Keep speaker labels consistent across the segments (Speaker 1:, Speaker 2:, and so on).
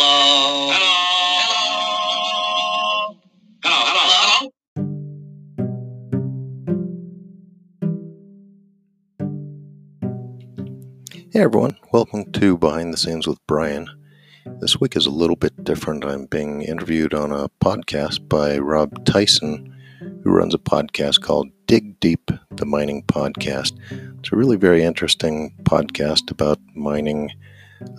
Speaker 1: Hello.
Speaker 2: Hello. Hello. Hello. Hello.
Speaker 3: Hey everyone, welcome to Behind the Scenes with Brian. This week is a little bit different. I'm being interviewed on a podcast by Rob Tyson, who runs a podcast called Dig Deep, the Mining Podcast. It's a really very interesting podcast about mining,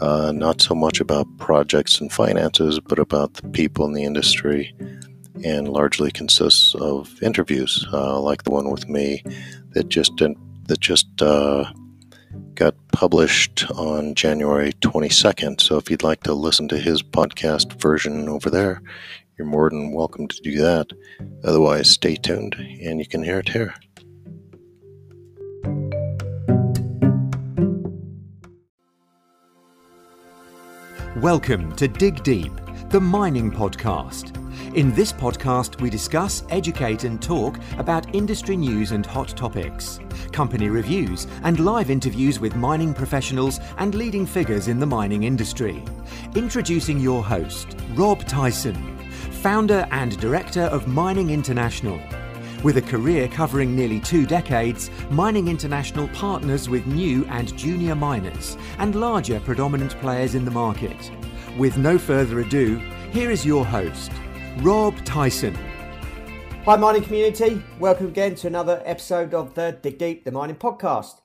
Speaker 3: uh, not so much about projects and finances, but about the people in the industry, and largely consists of interviews, uh, like the one with me that just that just uh, got published on January 22nd. So if you'd like to listen to his podcast version over there, you're more than welcome to do that. Otherwise, stay tuned and you can hear it here.
Speaker 4: Welcome to Dig Deep, the mining podcast. In this podcast, we discuss, educate, and talk about industry news and hot topics, company reviews, and live interviews with mining professionals and leading figures in the mining industry. Introducing your host, Rob Tyson, founder and director of Mining International. With a career covering nearly two decades, Mining International partners with new and junior miners and larger predominant players in the market. With no further ado, here is your host, Rob Tyson.
Speaker 5: Hi, mining community. Welcome again to another episode of the Dig Deep, the mining podcast.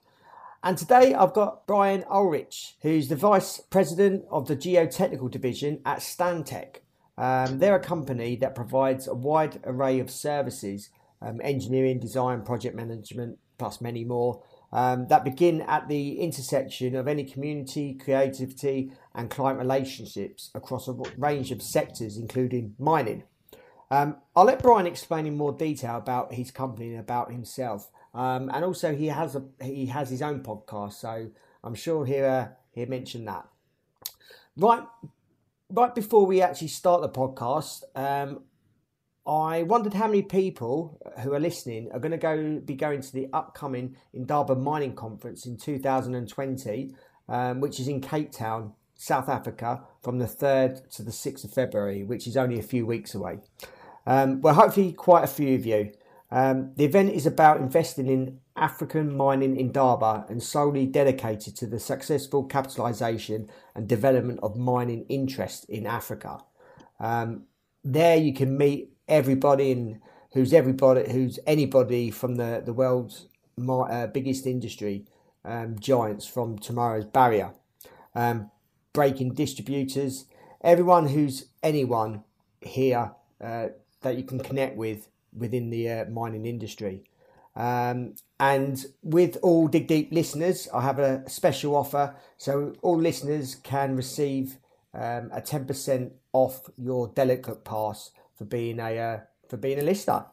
Speaker 5: And today I've got Brian Ulrich, who's the Vice President of the Geotechnical Division at Stantec. Um, they're a company that provides a wide array of services um, engineering, design, project management, plus many more um, that begin at the intersection of any community, creativity, and client relationships across a range of sectors, including mining. Um, I'll let Brian explain in more detail about his company and about himself. Um, and also, he has a he has his own podcast, so I'm sure he'll uh, he'll mention that. Right, right before we actually start the podcast, um, I wondered how many people who are listening are going to go be going to the upcoming Indaba Mining Conference in 2020, um, which is in Cape Town, South Africa, from the 3rd to the 6th of February, which is only a few weeks away. Um, well, hopefully, quite a few of you. Um, the event is about investing in African mining Indaba and solely dedicated to the successful capitalisation and development of mining interest in Africa. Um, there, you can meet everybody and who's everybody who's anybody from the the world's uh, biggest industry um, giants from tomorrow's barrier, um, breaking distributors, everyone who's anyone here uh, that you can connect with within the uh, mining industry. Um, and with all Dig Deep listeners, I have a special offer. So all listeners can receive um, a 10% off your delegate pass for being a uh, for being a listener.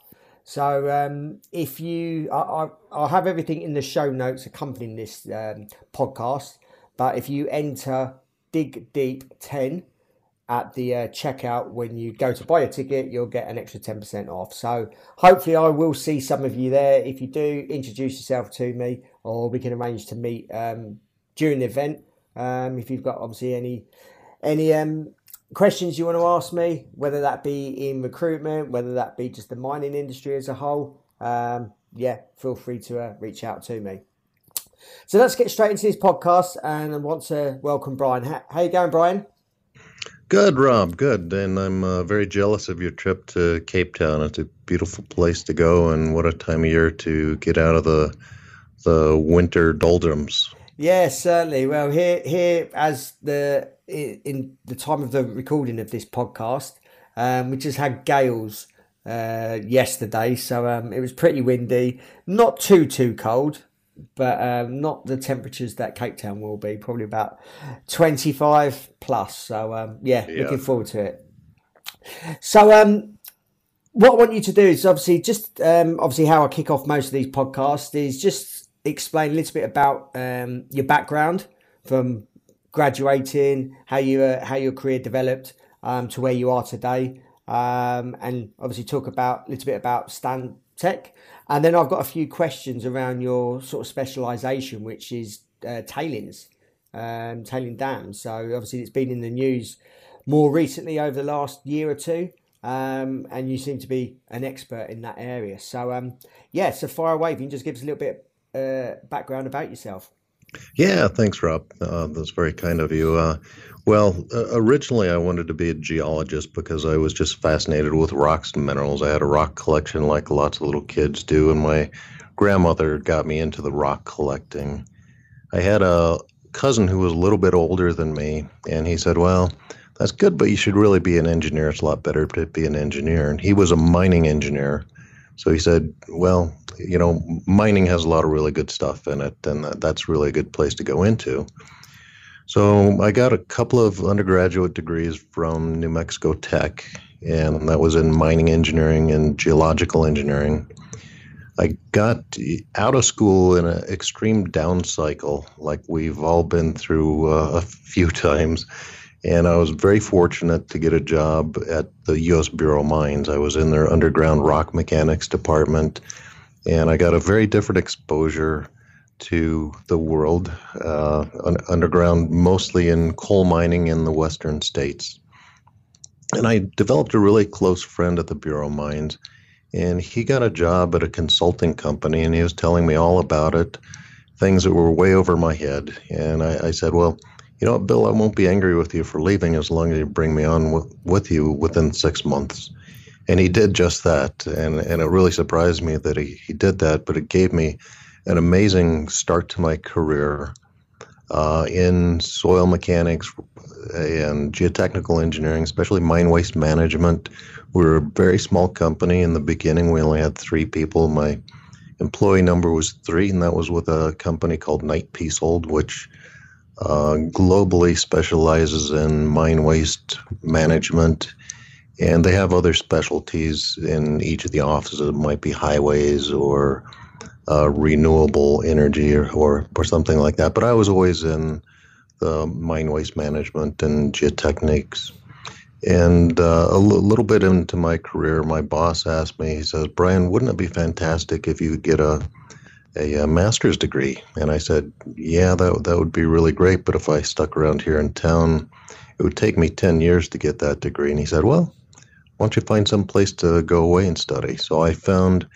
Speaker 5: So um, if you, I, will have everything in the show notes accompanying this um, podcast. But if you enter Dig Deep Ten at the uh, checkout when you go to buy a ticket, you'll get an extra ten percent off. So hopefully, I will see some of you there. If you do, introduce yourself to me, or we can arrange to meet um, during the event. Um, if you've got obviously any any um, questions you want to ask me, whether that be in recruitment, whether that be just the mining industry as a whole, um, yeah, feel free to uh, reach out to me. So let's get straight into this podcast, and I want to welcome Brian. How, how you going, Brian?
Speaker 3: Good, Rob. Good, and I'm uh, very jealous of your trip to Cape Town. It's a beautiful place to go, and what a time of year to get out of the the winter doldrums.
Speaker 5: Yes, certainly. Well, here, here, as the in the time of the recording of this podcast, um, we just had gales uh, yesterday, so um, it was pretty windy. Not too too cold, but um, not the temperatures that Cape Town will be. Probably about twenty five plus. So um, yeah, yeah, looking forward to it. So um, what I want you to do is obviously just um, obviously how I kick off most of these podcasts is just explain a little bit about um, your background from graduating, how you uh, how your career developed um, to where you are today, um, and obviously talk about a little bit about Stan Tech. And then I've got a few questions around your sort of specialisation, which is uh, tailings, um, tailing dams. So obviously it's been in the news more recently over the last year or two. Um, and you seem to be an expert in that area. So, um, yeah, so fire away. If you can just give us a little bit uh, background about yourself.
Speaker 3: Yeah, thanks, Rob. Uh, that's very kind of you. Uh, well, uh, originally I wanted to be a geologist because I was just fascinated with rocks and minerals. I had a rock collection like lots of little kids do, and my grandmother got me into the rock collecting. I had a cousin who was a little bit older than me, and he said, Well, that's good, but you should really be an engineer. It's a lot better to be an engineer. And he was a mining engineer. So he said, Well, you know, mining has a lot of really good stuff in it, and that's really a good place to go into. So I got a couple of undergraduate degrees from New Mexico Tech, and that was in mining engineering and geological engineering. I got out of school in an extreme down cycle, like we've all been through uh, a few times. And I was very fortunate to get a job at the U.S. Bureau of Mines. I was in their underground rock mechanics department, and I got a very different exposure to the world uh, un- underground, mostly in coal mining in the western states. And I developed a really close friend at the Bureau of Mines, and he got a job at a consulting company, and he was telling me all about it, things that were way over my head. And I, I said, Well, you know what, Bill, I won't be angry with you for leaving as long as you bring me on with, with you within six months. And he did just that. And, and it really surprised me that he, he did that, but it gave me an amazing start to my career uh, in soil mechanics and geotechnical engineering, especially mine waste management. We were a very small company in the beginning. We only had three people. My employee number was three, and that was with a company called Knight Piésold, which uh, globally specializes in mine waste management. And they have other specialties in each of the offices. It might be highways or uh, renewable energy or, or, or something like that. But I was always in the mine waste management and geotechnics. And uh, a l- little bit into my career, my boss asked me, he says, Brian, wouldn't it be fantastic if you could get a, a, a master's degree? And I said, yeah, that, that would be really great. But if I stuck around here in town, it would take me 10 years to get that degree. And he said, well, why don't you find some place to go away and study? So I found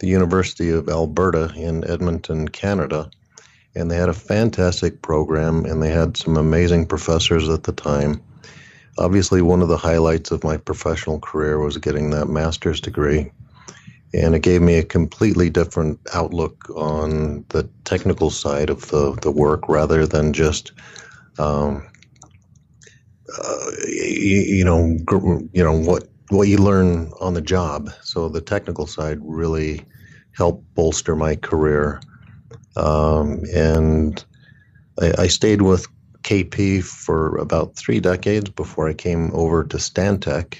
Speaker 3: the University of Alberta in Edmonton, Canada. And they had a fantastic program and they had some amazing professors at the time. Obviously, one of the highlights of my professional career was getting that master's degree. And it gave me a completely different outlook on the technical side of the, the work rather than just, um, uh, you, you know, you know what what you learn on the job. So the technical side really helped bolster my career. Um, and I, I, stayed with KP for about three decades before I came over to Stantec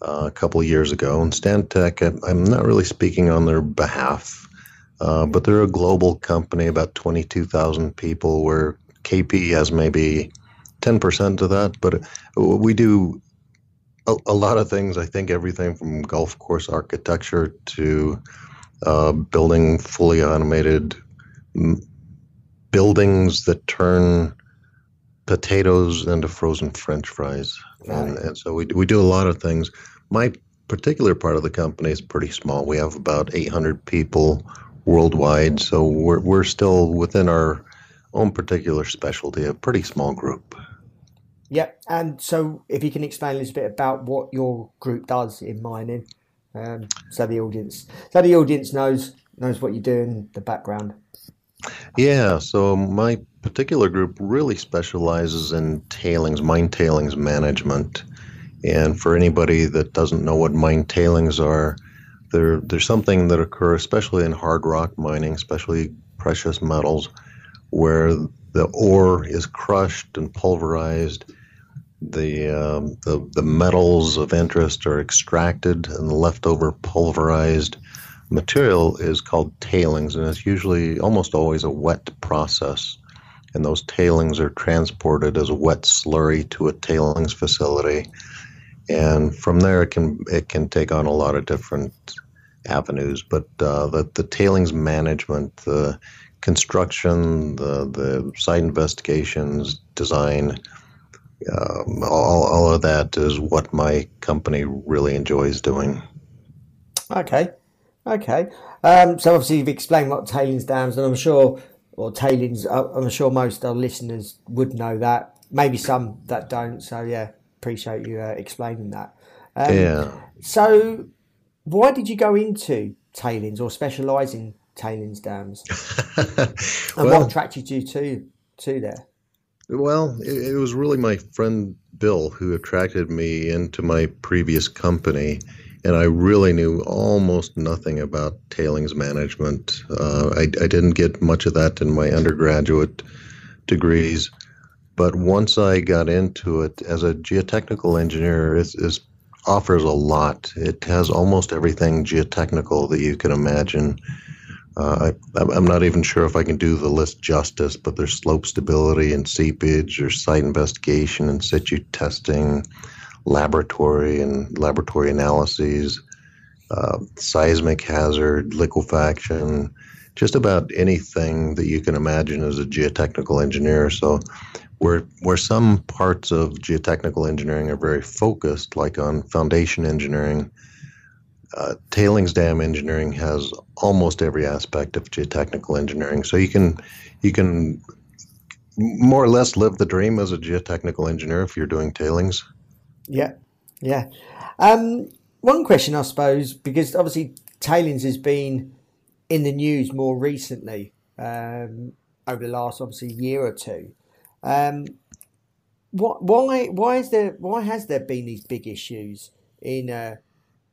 Speaker 3: uh, a couple years ago. And Stantec, I'm not really speaking on their behalf, uh, but they're a global company, about 22,000 people, where KP has maybe 10% of that. But we do a, a, lot of things. I think everything from golf course architecture to uh, building fully automated m- buildings that turn potatoes into frozen French fries. And, and so we, we do a lot of things. My particular part of the company is pretty small. We have about 800 people worldwide. So we're, we're still within our own particular specialty, a pretty small group.
Speaker 5: Yep. And so, if you can explain a little bit about what your group does in mining, um, so the audience, so the audience knows knows what you do in the background.
Speaker 3: Yeah. So my particular group really specializes in tailings, mine tailings management. And for anybody that doesn't know what mine tailings are, they're, they're something that occur especially in hard rock mining, especially precious metals, where the ore is crushed and pulverized the, um, the the metals of interest are extracted, and the leftover pulverized material is called tailings, and it's usually almost always a wet process. And those tailings are transported as a wet slurry to a tailings facility, and from there it can it can take on a lot of different avenues. But uh, the the tailings management, the construction, the the site investigations, design um, all, all of that is what my company really enjoys doing.
Speaker 5: Okay, okay. Um, so obviously you've explained what tailings dams, and I'm sure, or tailings, uh, I'm sure most of our listeners would know that. Maybe some that don't. So yeah, appreciate you uh, explaining that.
Speaker 3: Um, yeah.
Speaker 5: So, why did you go into tailings or specialise in tailings dams? and well, what attracted you to to there?
Speaker 3: Well, it, it, was really my friend Bill who attracted me into my previous company, and I really knew almost nothing about tailings management. Uh, I, I didn't get much of that in my undergraduate degrees, but once I got into it as a geotechnical engineer, it, it offers a lot. It has almost everything geotechnical that you can imagine. Uh, I, I'm not even sure if I can do the list justice, but there's slope stability and seepage, or site investigation and situ testing, laboratory and laboratory analyses, uh, seismic hazard, liquefaction, just about anything that you can imagine as a geotechnical engineer. So, where where some parts of geotechnical engineering are very focused, like on foundation engineering, uh, tailings dam engineering has almost every aspect of geotechnical engineering. So you can you can more or less live the dream as a geotechnical engineer if you're doing tailings.
Speaker 5: Yeah, yeah. Um, one question, I suppose, because obviously tailings has been in the news more recently um, over the last obviously year or two. Um, what, why why is there why has there been these big issues in uh,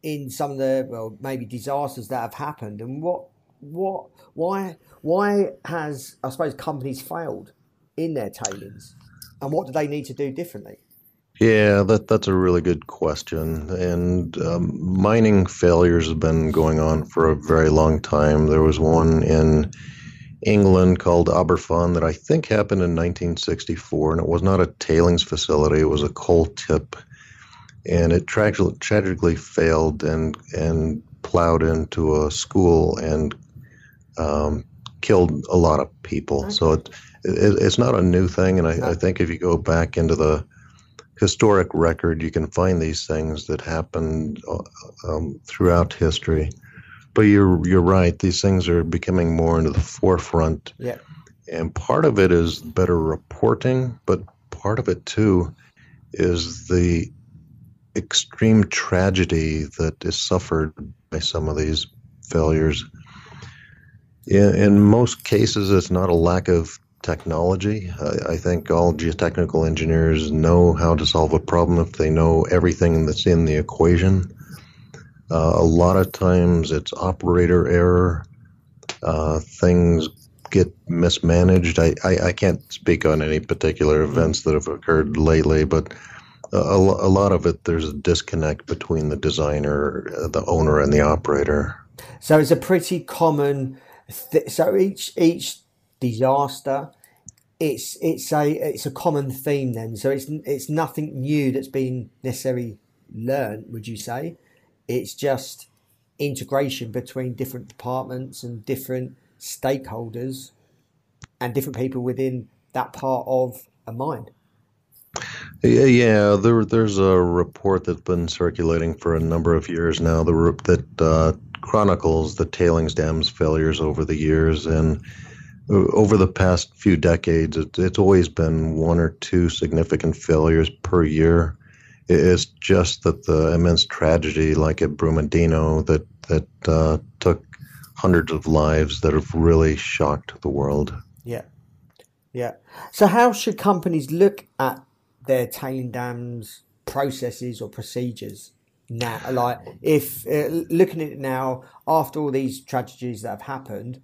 Speaker 5: in some of the well maybe disasters that have happened and what what why why has I suppose companies failed in their tailings and what do they need to do differently?
Speaker 3: Yeah, that that's a really good question. And um, mining failures have been going on for a very long time. There was one in England called Aberfan that I think happened in 1964, and it was not a tailings facility; it was a coal tip and it tra- tragically failed and and plowed into a school and um, killed a lot of people. Okay. So it, it, it's not a new thing, and I, I, think if you go back into the historic record, you can find these things that happened uh, um, throughout history. But you're you're right; these things are becoming more into the forefront.
Speaker 5: Yeah.
Speaker 3: And part of it is better reporting, but part of it too is the extreme tragedy that is suffered by some of these failures. In, in most cases, it's not a lack of technology. I, I, think all geotechnical engineers know how to solve a problem if they know everything that's in the equation. Uh, a lot of times it's operator error. Uh, things get mismanaged. I, I, I, can't speak on any particular events that have occurred lately, but a, a lot of it there's a disconnect between the designer, the owner, and the operator.
Speaker 5: So it's a pretty common. Th- so each each disaster, it's it's a it's a common theme then. So it's it's nothing new that's been necessarily learned. Would you say? It's just integration between different departments and different stakeholders and different people within that part of a mine.
Speaker 3: Yeah. There, there's a report that's been circulating for a number of years now. The that uh, chronicles the tailings dams failures over the years, and uh, over the past few decades, it, it's always been one or two significant failures per year. It's just that the immense tragedy, like at Brumadinho, that that uh, took hundreds of lives, that have really shocked the world.
Speaker 5: Yeah, yeah. So, how should companies look at their tailing dams processes or procedures now like if uh, looking at it now after all these tragedies that have happened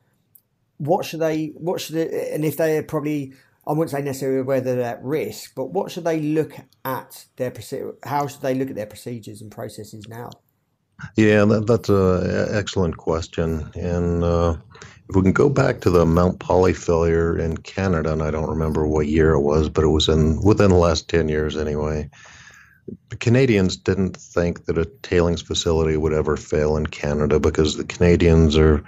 Speaker 5: what should they what should they, and if they're probably I wouldn't say necessarily whether they're at risk, but what should they look at their how should they look at their procedures and processes now?
Speaker 3: Yeah, that, that's an excellent question, and uh, if we can go back to the Mount Polley failure in Canada, and I don't remember what year it was, but it was in within the last ten years anyway. Canadians didn't think that a tailings facility would ever fail in Canada because the Canadians are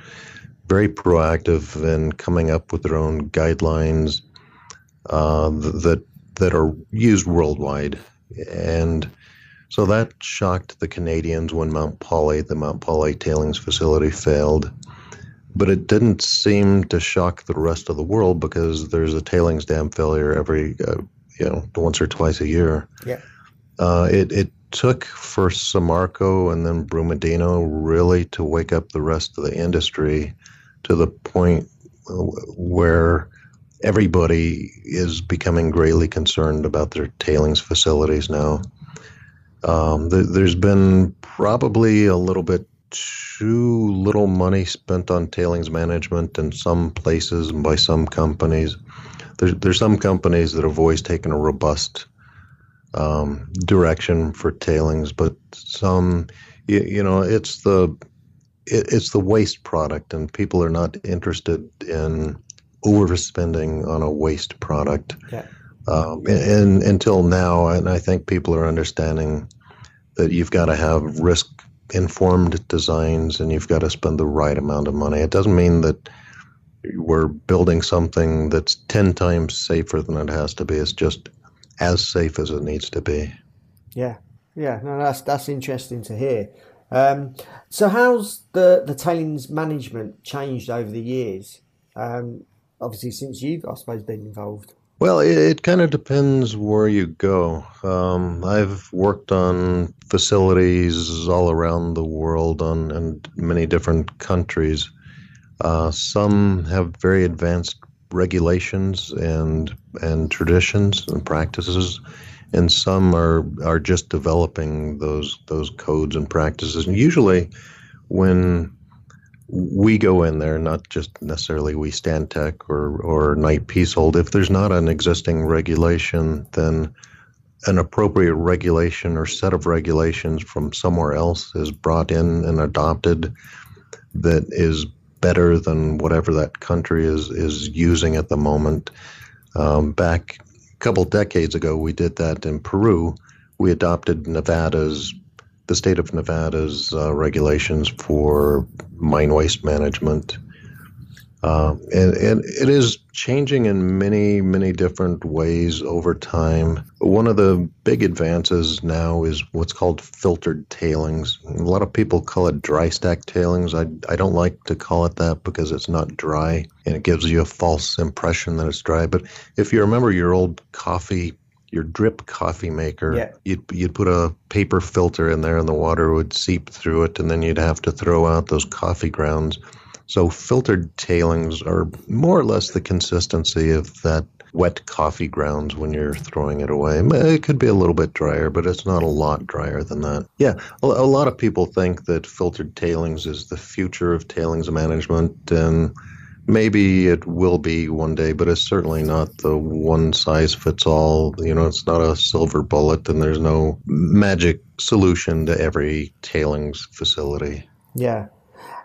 Speaker 3: very proactive in coming up with their own guidelines uh, that that are used worldwide, and so that shocked the Canadians when Mount Polley, the Mount Polley tailings facility, failed. But it didn't seem to shock the rest of the world because there's a tailings dam failure every, uh, you know, once or twice a year.
Speaker 5: Yeah.
Speaker 3: Uh, it it took for Samarco and then Brumadinho really to wake up the rest of the industry to the point where everybody is becoming greatly concerned about their tailings facilities now. Um, th- there's been probably a little bit too little money spent on tailings management in some places and by some companies. There's, there's some companies that have always taken a robust um, direction for tailings, but some, you, you know, it's the it, it's the waste product, and people are not interested in overspending on a waste product.
Speaker 5: Yeah.
Speaker 3: Um, and, and until now, and I think people are understanding that you've got to have risk informed designs and you've got to spend the right amount of money. It doesn't mean that we're building something that's 10 times safer than it has to be. It's just as safe as it needs to be.
Speaker 5: Yeah, yeah, no, that's that's interesting to hear. Um, so, how's the the tailings management changed over the years? Um, obviously, since you've, I suppose, been involved.
Speaker 3: Well, it, it kind of depends where you go. Um, I've worked on facilities all around the world on and many different countries. Uh, some have very advanced regulations and and traditions and practices, and some are are just developing those those codes and practices. And usually, when we go in there, not just necessarily we Stantec or or Knight Piésold. If there's not an existing regulation, then an appropriate regulation or set of regulations from somewhere else is brought in and adopted that is better than whatever that country is is using at the moment. Um, back a couple decades ago, we did that in Peru. We adopted Nevada's the state of Nevada's uh, regulations for mine waste management. Uh, and, and it is changing in many, many different ways over time. One of the big advances now is what's called filtered tailings. A lot of people call it dry stack tailings. I, I don't like to call it that because it's not dry and it gives you a false impression that it's dry. But if you remember your old coffee your drip coffee maker,
Speaker 5: yeah.
Speaker 3: you'd you'd put a paper filter in there, and the water would seep through it, and then you'd have to throw out those coffee grounds. So filtered tailings are more or less the consistency of that wet coffee grounds when you're throwing it away. It could be a little bit drier, but it's not a lot drier than that. Yeah, a, a lot of people think that filtered tailings is the future of tailings management, and maybe it will be one day, but it's certainly not the one size fits all. You know, it's not a silver bullet, and there's no magic solution to every tailings facility.
Speaker 5: Yeah,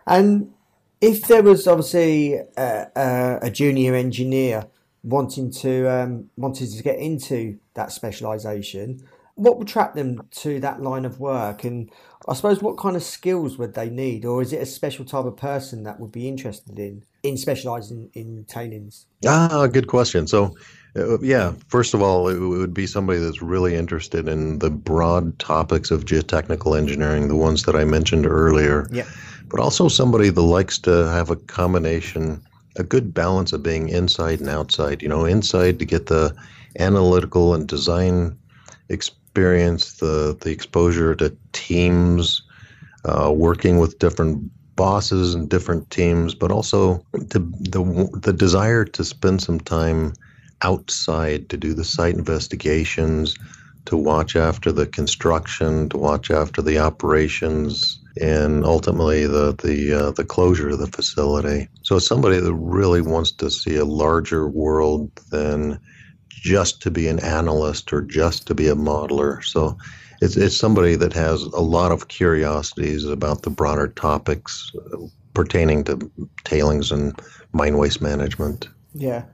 Speaker 5: and if there was obviously a, a, junior engineer wanting to um, to get into that specialisation, what would attract them to that line of work? And I suppose what kind of skills would they need, or is it a special type of person that would be interested in in specialising in tailings?
Speaker 3: Ah, good question. So, uh, yeah, first of all, it would be somebody that's really interested in the broad topics of geotechnical engineering, the ones that I mentioned earlier.
Speaker 5: Yeah.
Speaker 3: But also somebody that likes to have a combination, a good balance of being inside and outside. You know, inside to get the analytical and design experience, the the exposure to teams, uh, working with different bosses and different teams, but also the, the the desire to spend some time outside to do the site investigations, to watch after the construction, to watch after the operations, and ultimately the the uh, the closure of the facility. So somebody that really wants to see a larger world than just to be an analyst or just to be a modeler. So it's it's somebody that has a lot of curiosities about the broader topics pertaining to tailings and mine waste management.
Speaker 5: Yeah.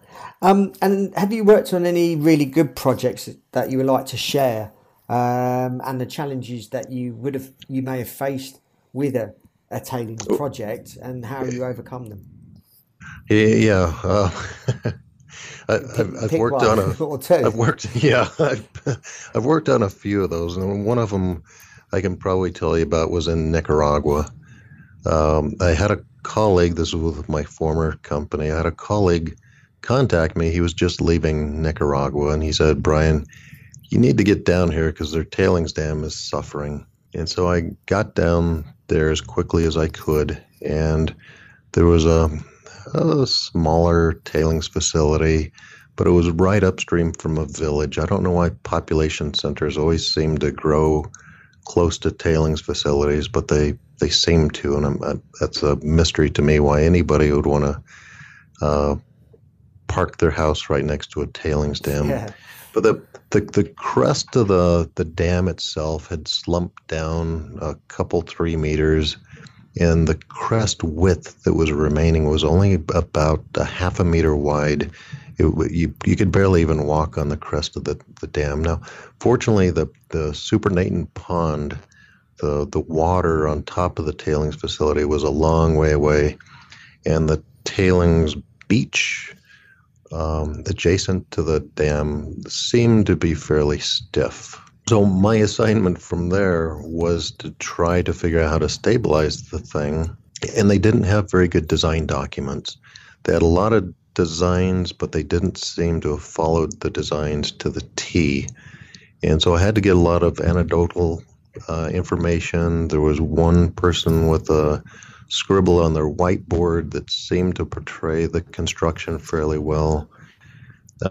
Speaker 5: Um, and have you worked on any really good projects that you would like to share, um, and the challenges that you would have you may have faced with a, a tailings project, and how you overcome them?
Speaker 3: Yeah, uh, I, have I've worked on a. I've worked, yeah. I've, I've worked on a few of those, and one of them I can probably tell you about was in Nicaragua. Um, I had a colleague. This was with my former company. I had a colleague contact me. He was just leaving Nicaragua, and he said, "Brian, you need to get down here because their tailings dam is suffering." And so I got down there as quickly as I could, and there was a, a smaller tailings facility, but it was right upstream from a village. I don't know why population centers always seem to grow close to tailings facilities, but they they seem to, and I'm, that's a mystery to me why anybody would want to uh, park their house right next to a tailings dam. Yeah. But the, the the crest of the the dam itself had slumped down a couple three meters, and the crest width that was remaining was only about a half a meter wide. It, you you could barely even walk on the crest of the, the dam. Now, fortunately, the the supernatant pond, the the water on top of the tailings facility was a long way away, and the tailings beach um, adjacent to the dam seemed to be fairly stiff. So my assignment from there was to try to figure out how to stabilize the thing. And they didn't have very good design documents. They had a lot of designs, but they didn't seem to have followed the designs to the T. And so I had to get a lot of anecdotal uh, information. There was one person with a scribble on their whiteboard that seemed to portray the construction fairly well.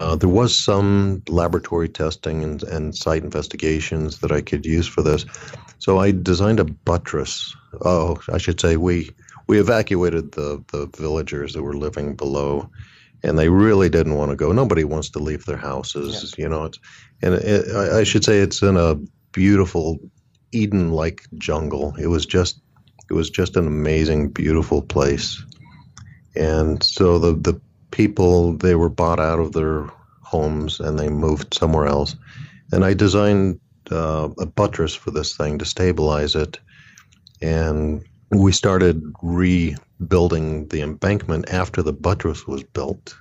Speaker 3: Uh, there was some laboratory testing and, and site investigations that I could use for this. So I designed a buttress. Oh, I should say we we evacuated the, the villagers that were living below, and they really didn't want to go. Nobody wants to leave their houses, yeah. you know. It's, and it, I should say it's in a beautiful Eden-like jungle. It was just it was just an amazing, beautiful place. And so the the people they were bought out of their homes and they moved somewhere else. And I designed uh, a buttress for this thing to stabilize it. And we started rebuilding the embankment after the buttress was built.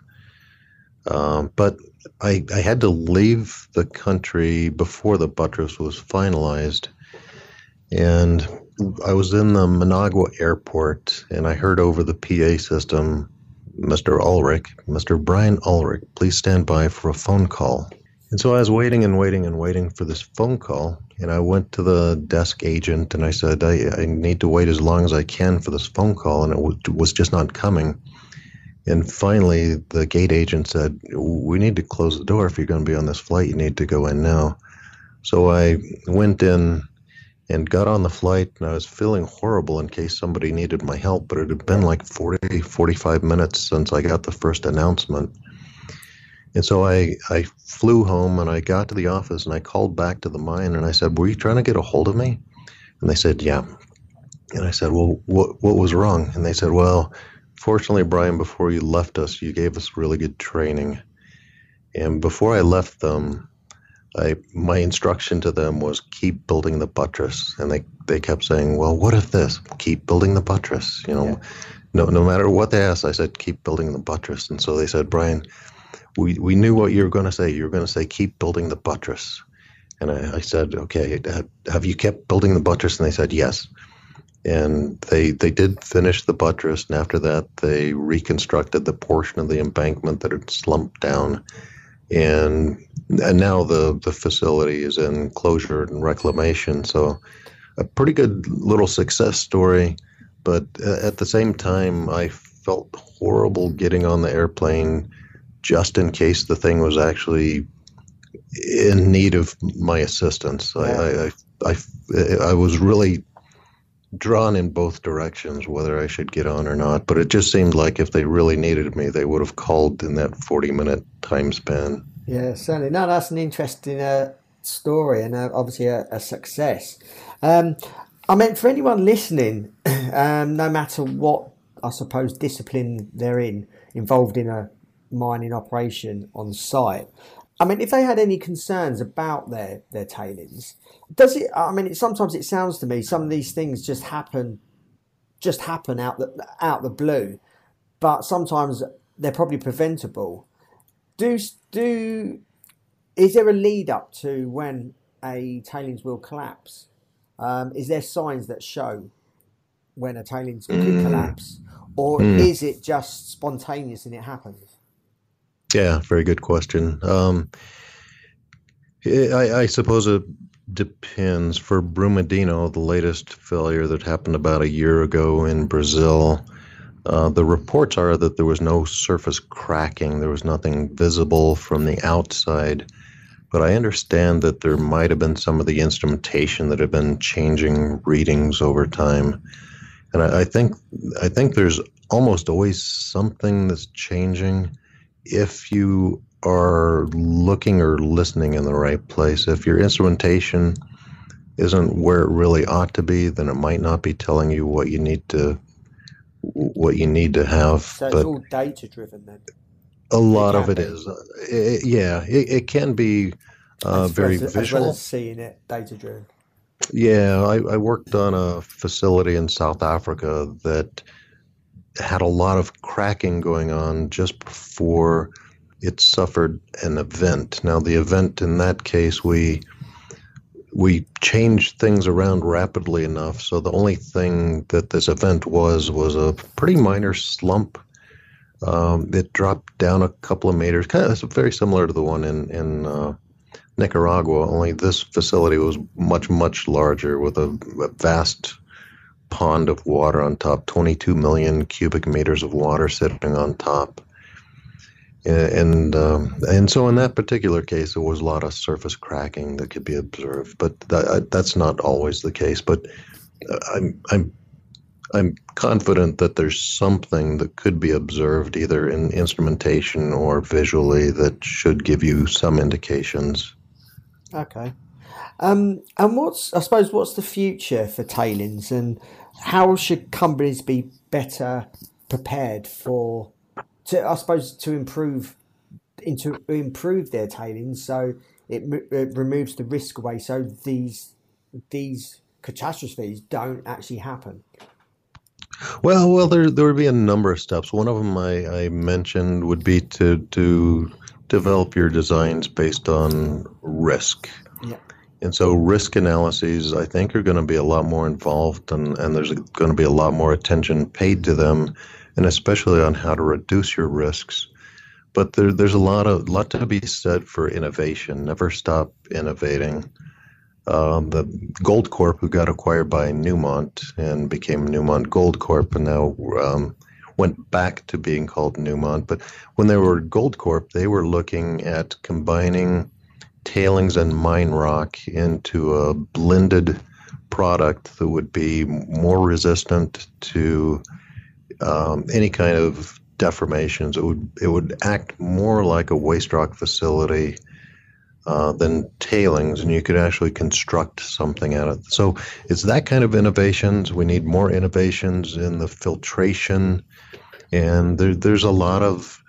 Speaker 3: Um, but I, I had to leave the country before the buttress was finalized. And I was in the Managua airport and I heard over the PA system, Mr. Ulrich, Mr. Brian Ulrich, please stand by for a phone call. And so I was waiting and waiting and waiting for this phone call. And I went to the desk agent and I said, I, I need to wait as long as I can for this phone call. And it w- was just not coming. And finally, the gate agent said, We need to close the door. If you're going to be on this flight, you need to go in now. So I went in and got on the flight and I was feeling horrible in case somebody needed my help, but it had been like 40, 45 minutes since I got the first announcement. And so I, I flew home and I got to the office and I called back to the mine and I said, Were you trying to get a hold of me? And they said, Yeah. And I said, Well, what, what was wrong? And they said, Well, fortunately, Brian, before you left us, you gave us really good training. And before I left them, I my instruction to them was keep building the buttress, and they they kept saying, "Well, what if this? Keep building the buttress." You know, yeah. no no matter what they asked, I said, "Keep building the buttress." And so they said, "Brian, we we knew what you were going to say. You were going to say, keep building the buttress." And I, I said, "Okay, have you kept building the buttress?" And they said, "Yes." And they they did finish the buttress, and after that, they reconstructed the portion of the embankment that had slumped down and and now the the facility is in closure and reclamation. So a pretty good little success story, but uh, at the same time, I felt horrible getting on the airplane just in case the thing was actually in need of my assistance. Yeah. I, I, I, I was really drawn in both directions whether I should get on or not. But it just seemed like if they really needed me, they would have called in that 40 minute time span.
Speaker 5: Yeah, certainly. No, that's an interesting uh, story and uh, obviously a, a success. Um, I mean, for anyone listening, um, no matter what, I suppose, discipline they're in, involved in a mining operation on site, I mean, if they had any concerns about their, their tailings, does it? I mean, it, sometimes it sounds to me some of these things just happen, just happen out the out the blue, but sometimes they're probably preventable. do do is there a lead up to when a tailings will collapse? Um, is there signs that show when a tailings could
Speaker 3: Mm.
Speaker 5: collapse, or
Speaker 3: Mm.
Speaker 5: is it just spontaneous and it happens?
Speaker 3: Yeah, very good question. Um, I, I suppose it depends. For Brumadinho, the latest failure that happened about a year ago in Brazil, uh, the reports are that there was no surface cracking. There was nothing visible from the outside. But I understand that there might have been some of the instrumentation that had been changing readings over time. And I, I think I think there's almost always something that's changing if you are looking or listening in the right place, if your instrumentation isn't where it really ought to be, then it might not be telling you what you need to what you need to have.
Speaker 5: So it's
Speaker 3: but
Speaker 5: all data driven then.
Speaker 3: a lot of it
Speaker 5: be.
Speaker 3: is, it, yeah, it, it can be uh,
Speaker 5: as,
Speaker 3: very
Speaker 5: as, as
Speaker 3: visual.
Speaker 5: well as seeing it data driven.
Speaker 3: Yeah, I, I worked on a facility in South Africa that had a lot of cracking going on just before it suffered an event. Now, the event in that case, we we changed things around rapidly enough. So the only thing that this event was was a pretty minor slump. Um, it dropped down a couple of meters, kind of very similar to the one in in uh, Nicaragua. Only this facility was much much larger with a, a vast pond of water on top, 22 million cubic meters of water sitting on top. And um, and so in that particular case, there was a lot of surface cracking that could be observed, but that, that's not always the case. But uh, I'm I'm I'm confident that there's something that could be observed either in instrumentation or visually that should give you some indications.
Speaker 5: Okay. Um, and what's I suppose what's the future for tailings, and how should companies be better prepared for to I suppose to improve into improve their tailings so it, it removes the risk away so these these catastrophes don't actually happen.
Speaker 3: Well, well, there there would be a number of steps. One of them I, I mentioned would be to to develop your designs based on risk.
Speaker 5: Yeah.
Speaker 3: And so risk analyses, I think, are going to be a lot more involved, and, and there's going to be a lot more attention paid to them, and especially on how to reduce your risks. But there, there's a lot of lot to be said for innovation. Never stop innovating. Um, the Goldcorp, who got acquired by Newmont and became Newmont Goldcorp, and now um, went back to being called Newmont. But when they were Goldcorp, they were looking at combining tailings and mine rock into a blended product that would be more resistant to um, any kind of deformations. It would it would act more like a waste rock facility uh, than tailings, and you could actually construct something out of it. So it's that kind of innovations. We need more innovations in the filtration, and there, there's a lot of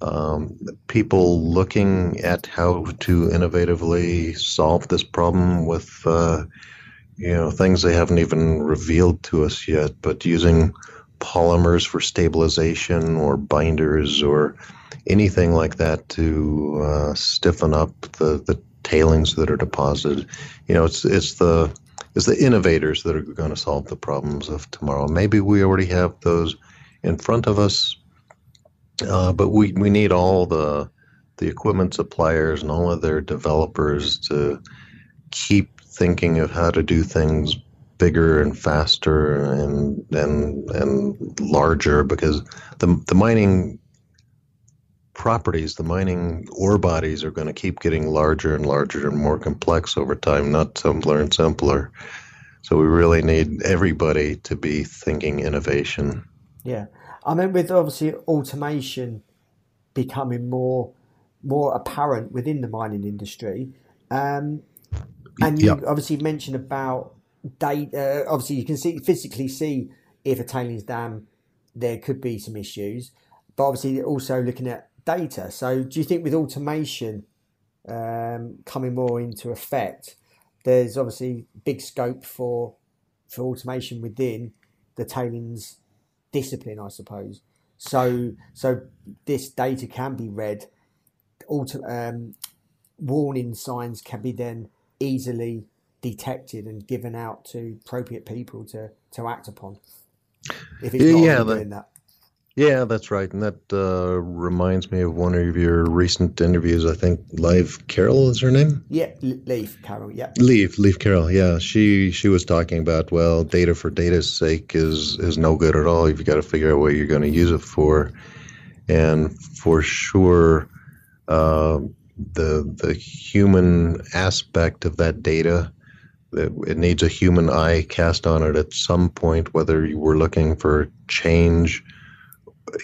Speaker 3: um, people looking at how to innovatively solve this problem with uh, you know things they haven't even revealed to us yet, but using polymers for stabilization or binders or anything like that to uh, stiffen up the, the tailings that are deposited. You know, it's it's the it's the innovators that are going to solve the problems of tomorrow. Maybe we already have those in front of us, uh, but we, we need all the the equipment suppliers and all of their developers to keep thinking of how to do things bigger and faster and and and larger because the the mining properties, the mining ore bodies are going to keep getting larger and larger and more complex over time, not simpler and simpler. So we really need everybody to be thinking innovation.
Speaker 5: Yeah, I mean, with obviously automation becoming more more apparent within the mining industry, um, and you
Speaker 3: Yep.
Speaker 5: obviously mentioned about data. Obviously, you can see physically see if a tailings dam there could be some issues, but obviously also looking at data. So, do you think with automation um, coming more into effect, there's obviously big scope for for automation within the tailings discipline, I suppose. So so this data can be read auto, um, warning signs can be then easily detected and given out to appropriate people to, to act upon. If it's not
Speaker 3: Yeah,
Speaker 5: doing that.
Speaker 3: Yeah, that's right. And that uh, reminds me of one of your recent interviews. I think Live Carroll is her name.
Speaker 5: Yeah, L- Leaf, Carol, yeah.
Speaker 3: Leaf, Leaf Carroll. Yeah, she she was talking about well, data for data's sake is is no good at all. You've got to figure out what you're going to use it for, and for sure, uh, the the human aspect of that data. It needs a human eye cast on it at some point, whether you were looking for change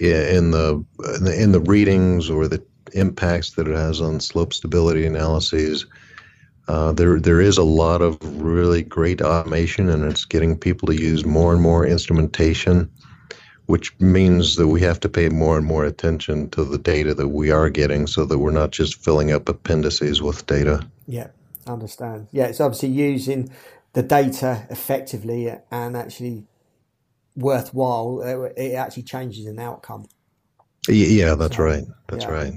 Speaker 3: in the in the, in the readings or the impacts that it has on slope stability analyses. Uh, there there is a lot of really great automation, and it's getting people to use more and more instrumentation, which means that we have to pay more and more attention to the data that we are getting, so that we're not just filling up appendices with data.
Speaker 5: Yeah, understand. Yeah, it's obviously using the data effectively and actually worthwhile. It actually changes an outcome.
Speaker 3: Yeah, that's right. That's
Speaker 5: Yeah.
Speaker 3: right.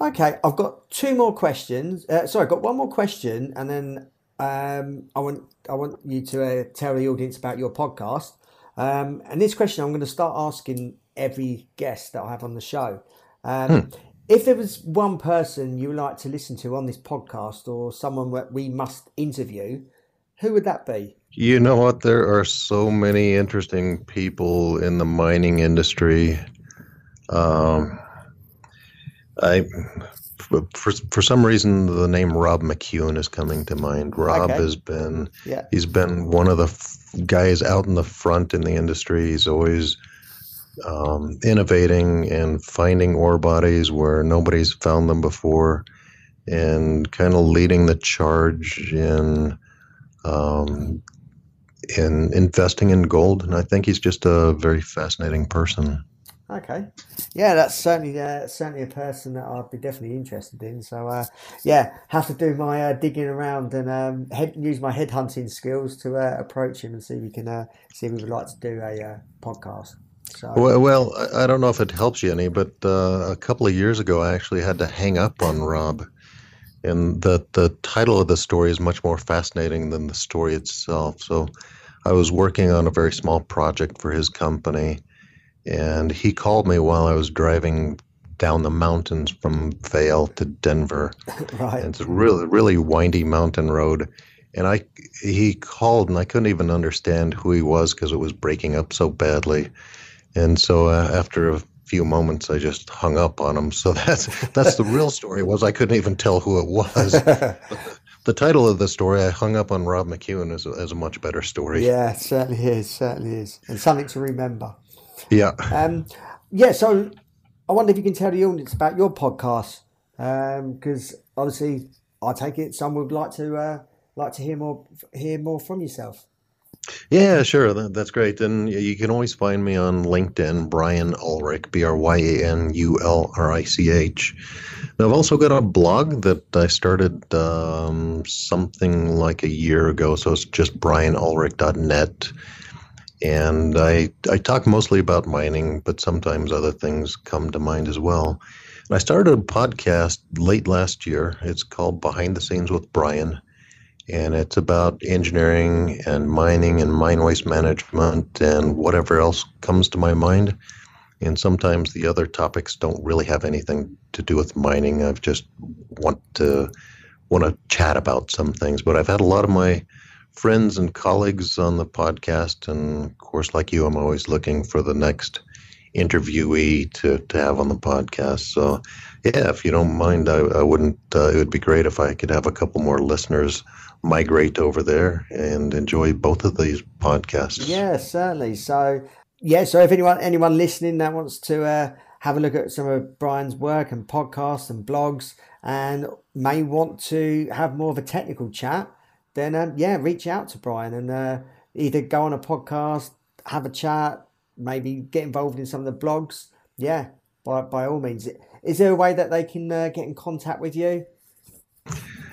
Speaker 5: Okay, I've got two more questions. Uh, sorry, I've got one more question, and then um, I want I want you to uh, tell the audience about your podcast. Um, and this question I'm going to start asking every guest that I have on the show. Um, If there was one person you would like to listen to on this podcast, or someone that we must interview, who would that be?
Speaker 3: You know what? There are so many interesting people in the mining industry. Um, I, for for some reason, the name Rob McEwen is coming to mind. Rob
Speaker 5: Okay.
Speaker 3: has been
Speaker 5: Yeah,
Speaker 3: he's been one of the f- guys out in the front in the industry. He's always um, innovating and finding ore bodies where nobody's found them before, and kind of leading the charge in um, in investing in gold. And I think he's just a very fascinating person.
Speaker 5: Okay, yeah, that's certainly uh, certainly a person that I'd be definitely interested in. So uh, yeah, have to do my uh, digging around and um, head, use my headhunting skills to uh, approach him and see if we can uh, see if we would like to do a uh, podcast. So
Speaker 3: Well, well, I I don't know if it helps you any, but uh, a couple of years ago, I actually had to hang up on Rob. And the, the title of the story is much more fascinating than the story itself. So I was working on a very small project for his company, and he called me while I was driving down the mountains from Vail to Denver.
Speaker 5: right,
Speaker 3: And it's a really, really windy mountain road. And I, he called, and I couldn't even understand who he was because it was breaking up so badly. And so uh, after a few moments, I just hung up on him. So that's that's the real story. Was I couldn't even tell who it was. the title of the story, I hung up on Rob McEwen, is a, is a much better story.
Speaker 5: yeah, certainly is, certainly is, and something to remember.
Speaker 3: Yeah.
Speaker 5: Um, yeah, so I wonder if you can tell the audience about your podcast because obviously I take it some would like to uh, like to hear more hear more from yourself.
Speaker 3: Yeah, sure. That, that's great. And you can always find me on LinkedIn, Brian Ulrich, B R Y A N U L R I C H. I've also got a blog that I started um, something like a year ago. So it's just brianulrich.net. And I, I talk mostly about mining, but sometimes other things come to mind as well. And I started a podcast late last year. It's called Behind the Scenes with Brian and it's about engineering and mining and mine waste management and whatever else comes to my mind. And sometimes the other topics don't really have anything to do with mining. I've just want to want to chat about some things. But I've had a lot of my friends and colleagues on the podcast, and of course, like you, I'm always looking for the next interviewee to, to have on the podcast. So, yeah, if you don't mind, I, I wouldn't. Uh, it would be great if I could have a couple more listeners migrate over there and enjoy both of these podcasts.
Speaker 5: Yeah, certainly. So yeah, so if anyone anyone listening that wants to uh, have a look at some of Brian's work and podcasts and blogs and may want to have more of a technical chat, then um, yeah, reach out to Brian and uh, either go on a podcast, have a chat, maybe get involved in some of the blogs. Yeah, by by all means. Is there a way that they can uh, get in contact with you?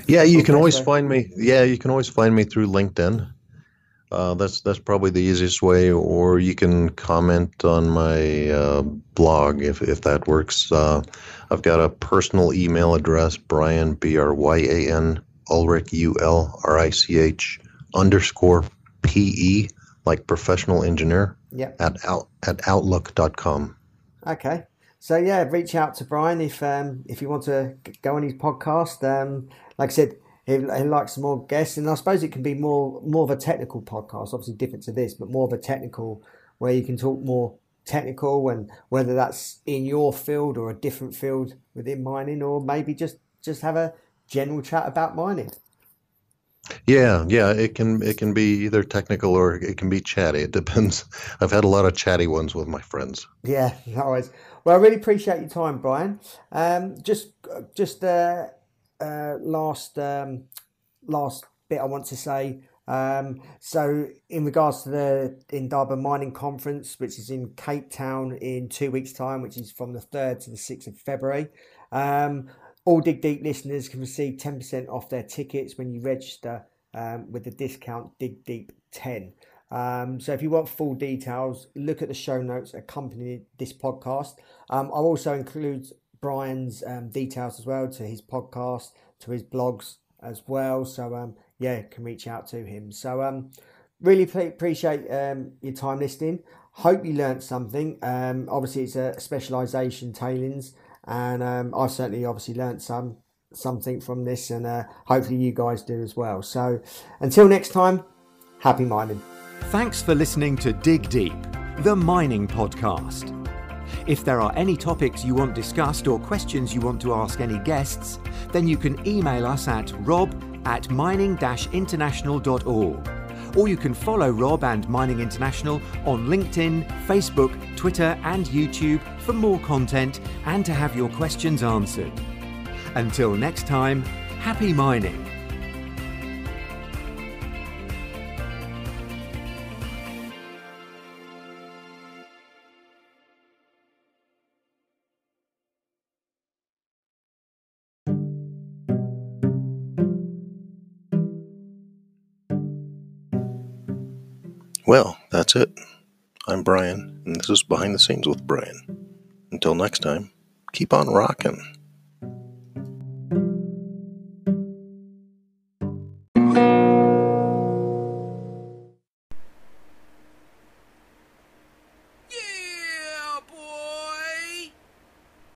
Speaker 3: Yeah, you can always find me. Yeah, you can always find me through LinkedIn. Uh, that's that's probably the easiest way, or you can comment on my uh, blog if, if that works. Uh, I've got a personal email address, Brian B R Y A N Ulrich U L R I C H underscore P E like professional engineer.
Speaker 5: Yep.
Speaker 3: At out at outlook.com.
Speaker 5: Okay. So yeah, reach out to Brian if um, if you want to go on his podcast. Um, like I said, he, he likes more guests, and I suppose it can be more more of a technical podcast, obviously different to this, but more of a technical where you can talk more technical and whether that's in your field or a different field within mining, or maybe just just have a general chat about mining.
Speaker 3: Yeah, yeah, it can it can be either technical or it can be chatty. It depends. I've had a lot of chatty ones with my friends.
Speaker 5: Yeah, always. Well, I really appreciate your time, Brian. Um, just just uh, uh, last um, last bit I want to say. Um, so, in regards to the Indaba Mining Conference, which is in Cape Town in two weeks' time, which is from the third to the sixth of February, um, all Dig Deep listeners can receive ten percent off their tickets when you register um, with the discount Dig Deep ten. Um, so if you want full details, look at the show notes accompanying this podcast. Um, I'll also include Brian's um, details as well to his podcast, to his blogs as well. So um, yeah, can reach out to him. So um, really appreciate um, your time listening. Hope you learnt something. Obviously, it's a specialisation tailings, and um, I certainly obviously learnt some something from this, and uh, hopefully you guys do as well. So until next time, happy mining.
Speaker 4: Thanks for listening to Dig Deep, the mining podcast. If there are any topics you want discussed or questions you want to ask any guests, then you can email us at rob at mining international.org. Or you can follow Rob and Mining International on LinkedIn, Facebook, Twitter, and YouTube for more content and to have your questions answered. Until next time, happy mining!
Speaker 3: Well, that's it. I'm Brian, and this is Behind the Scenes with Brian. Until next time, keep on rocking.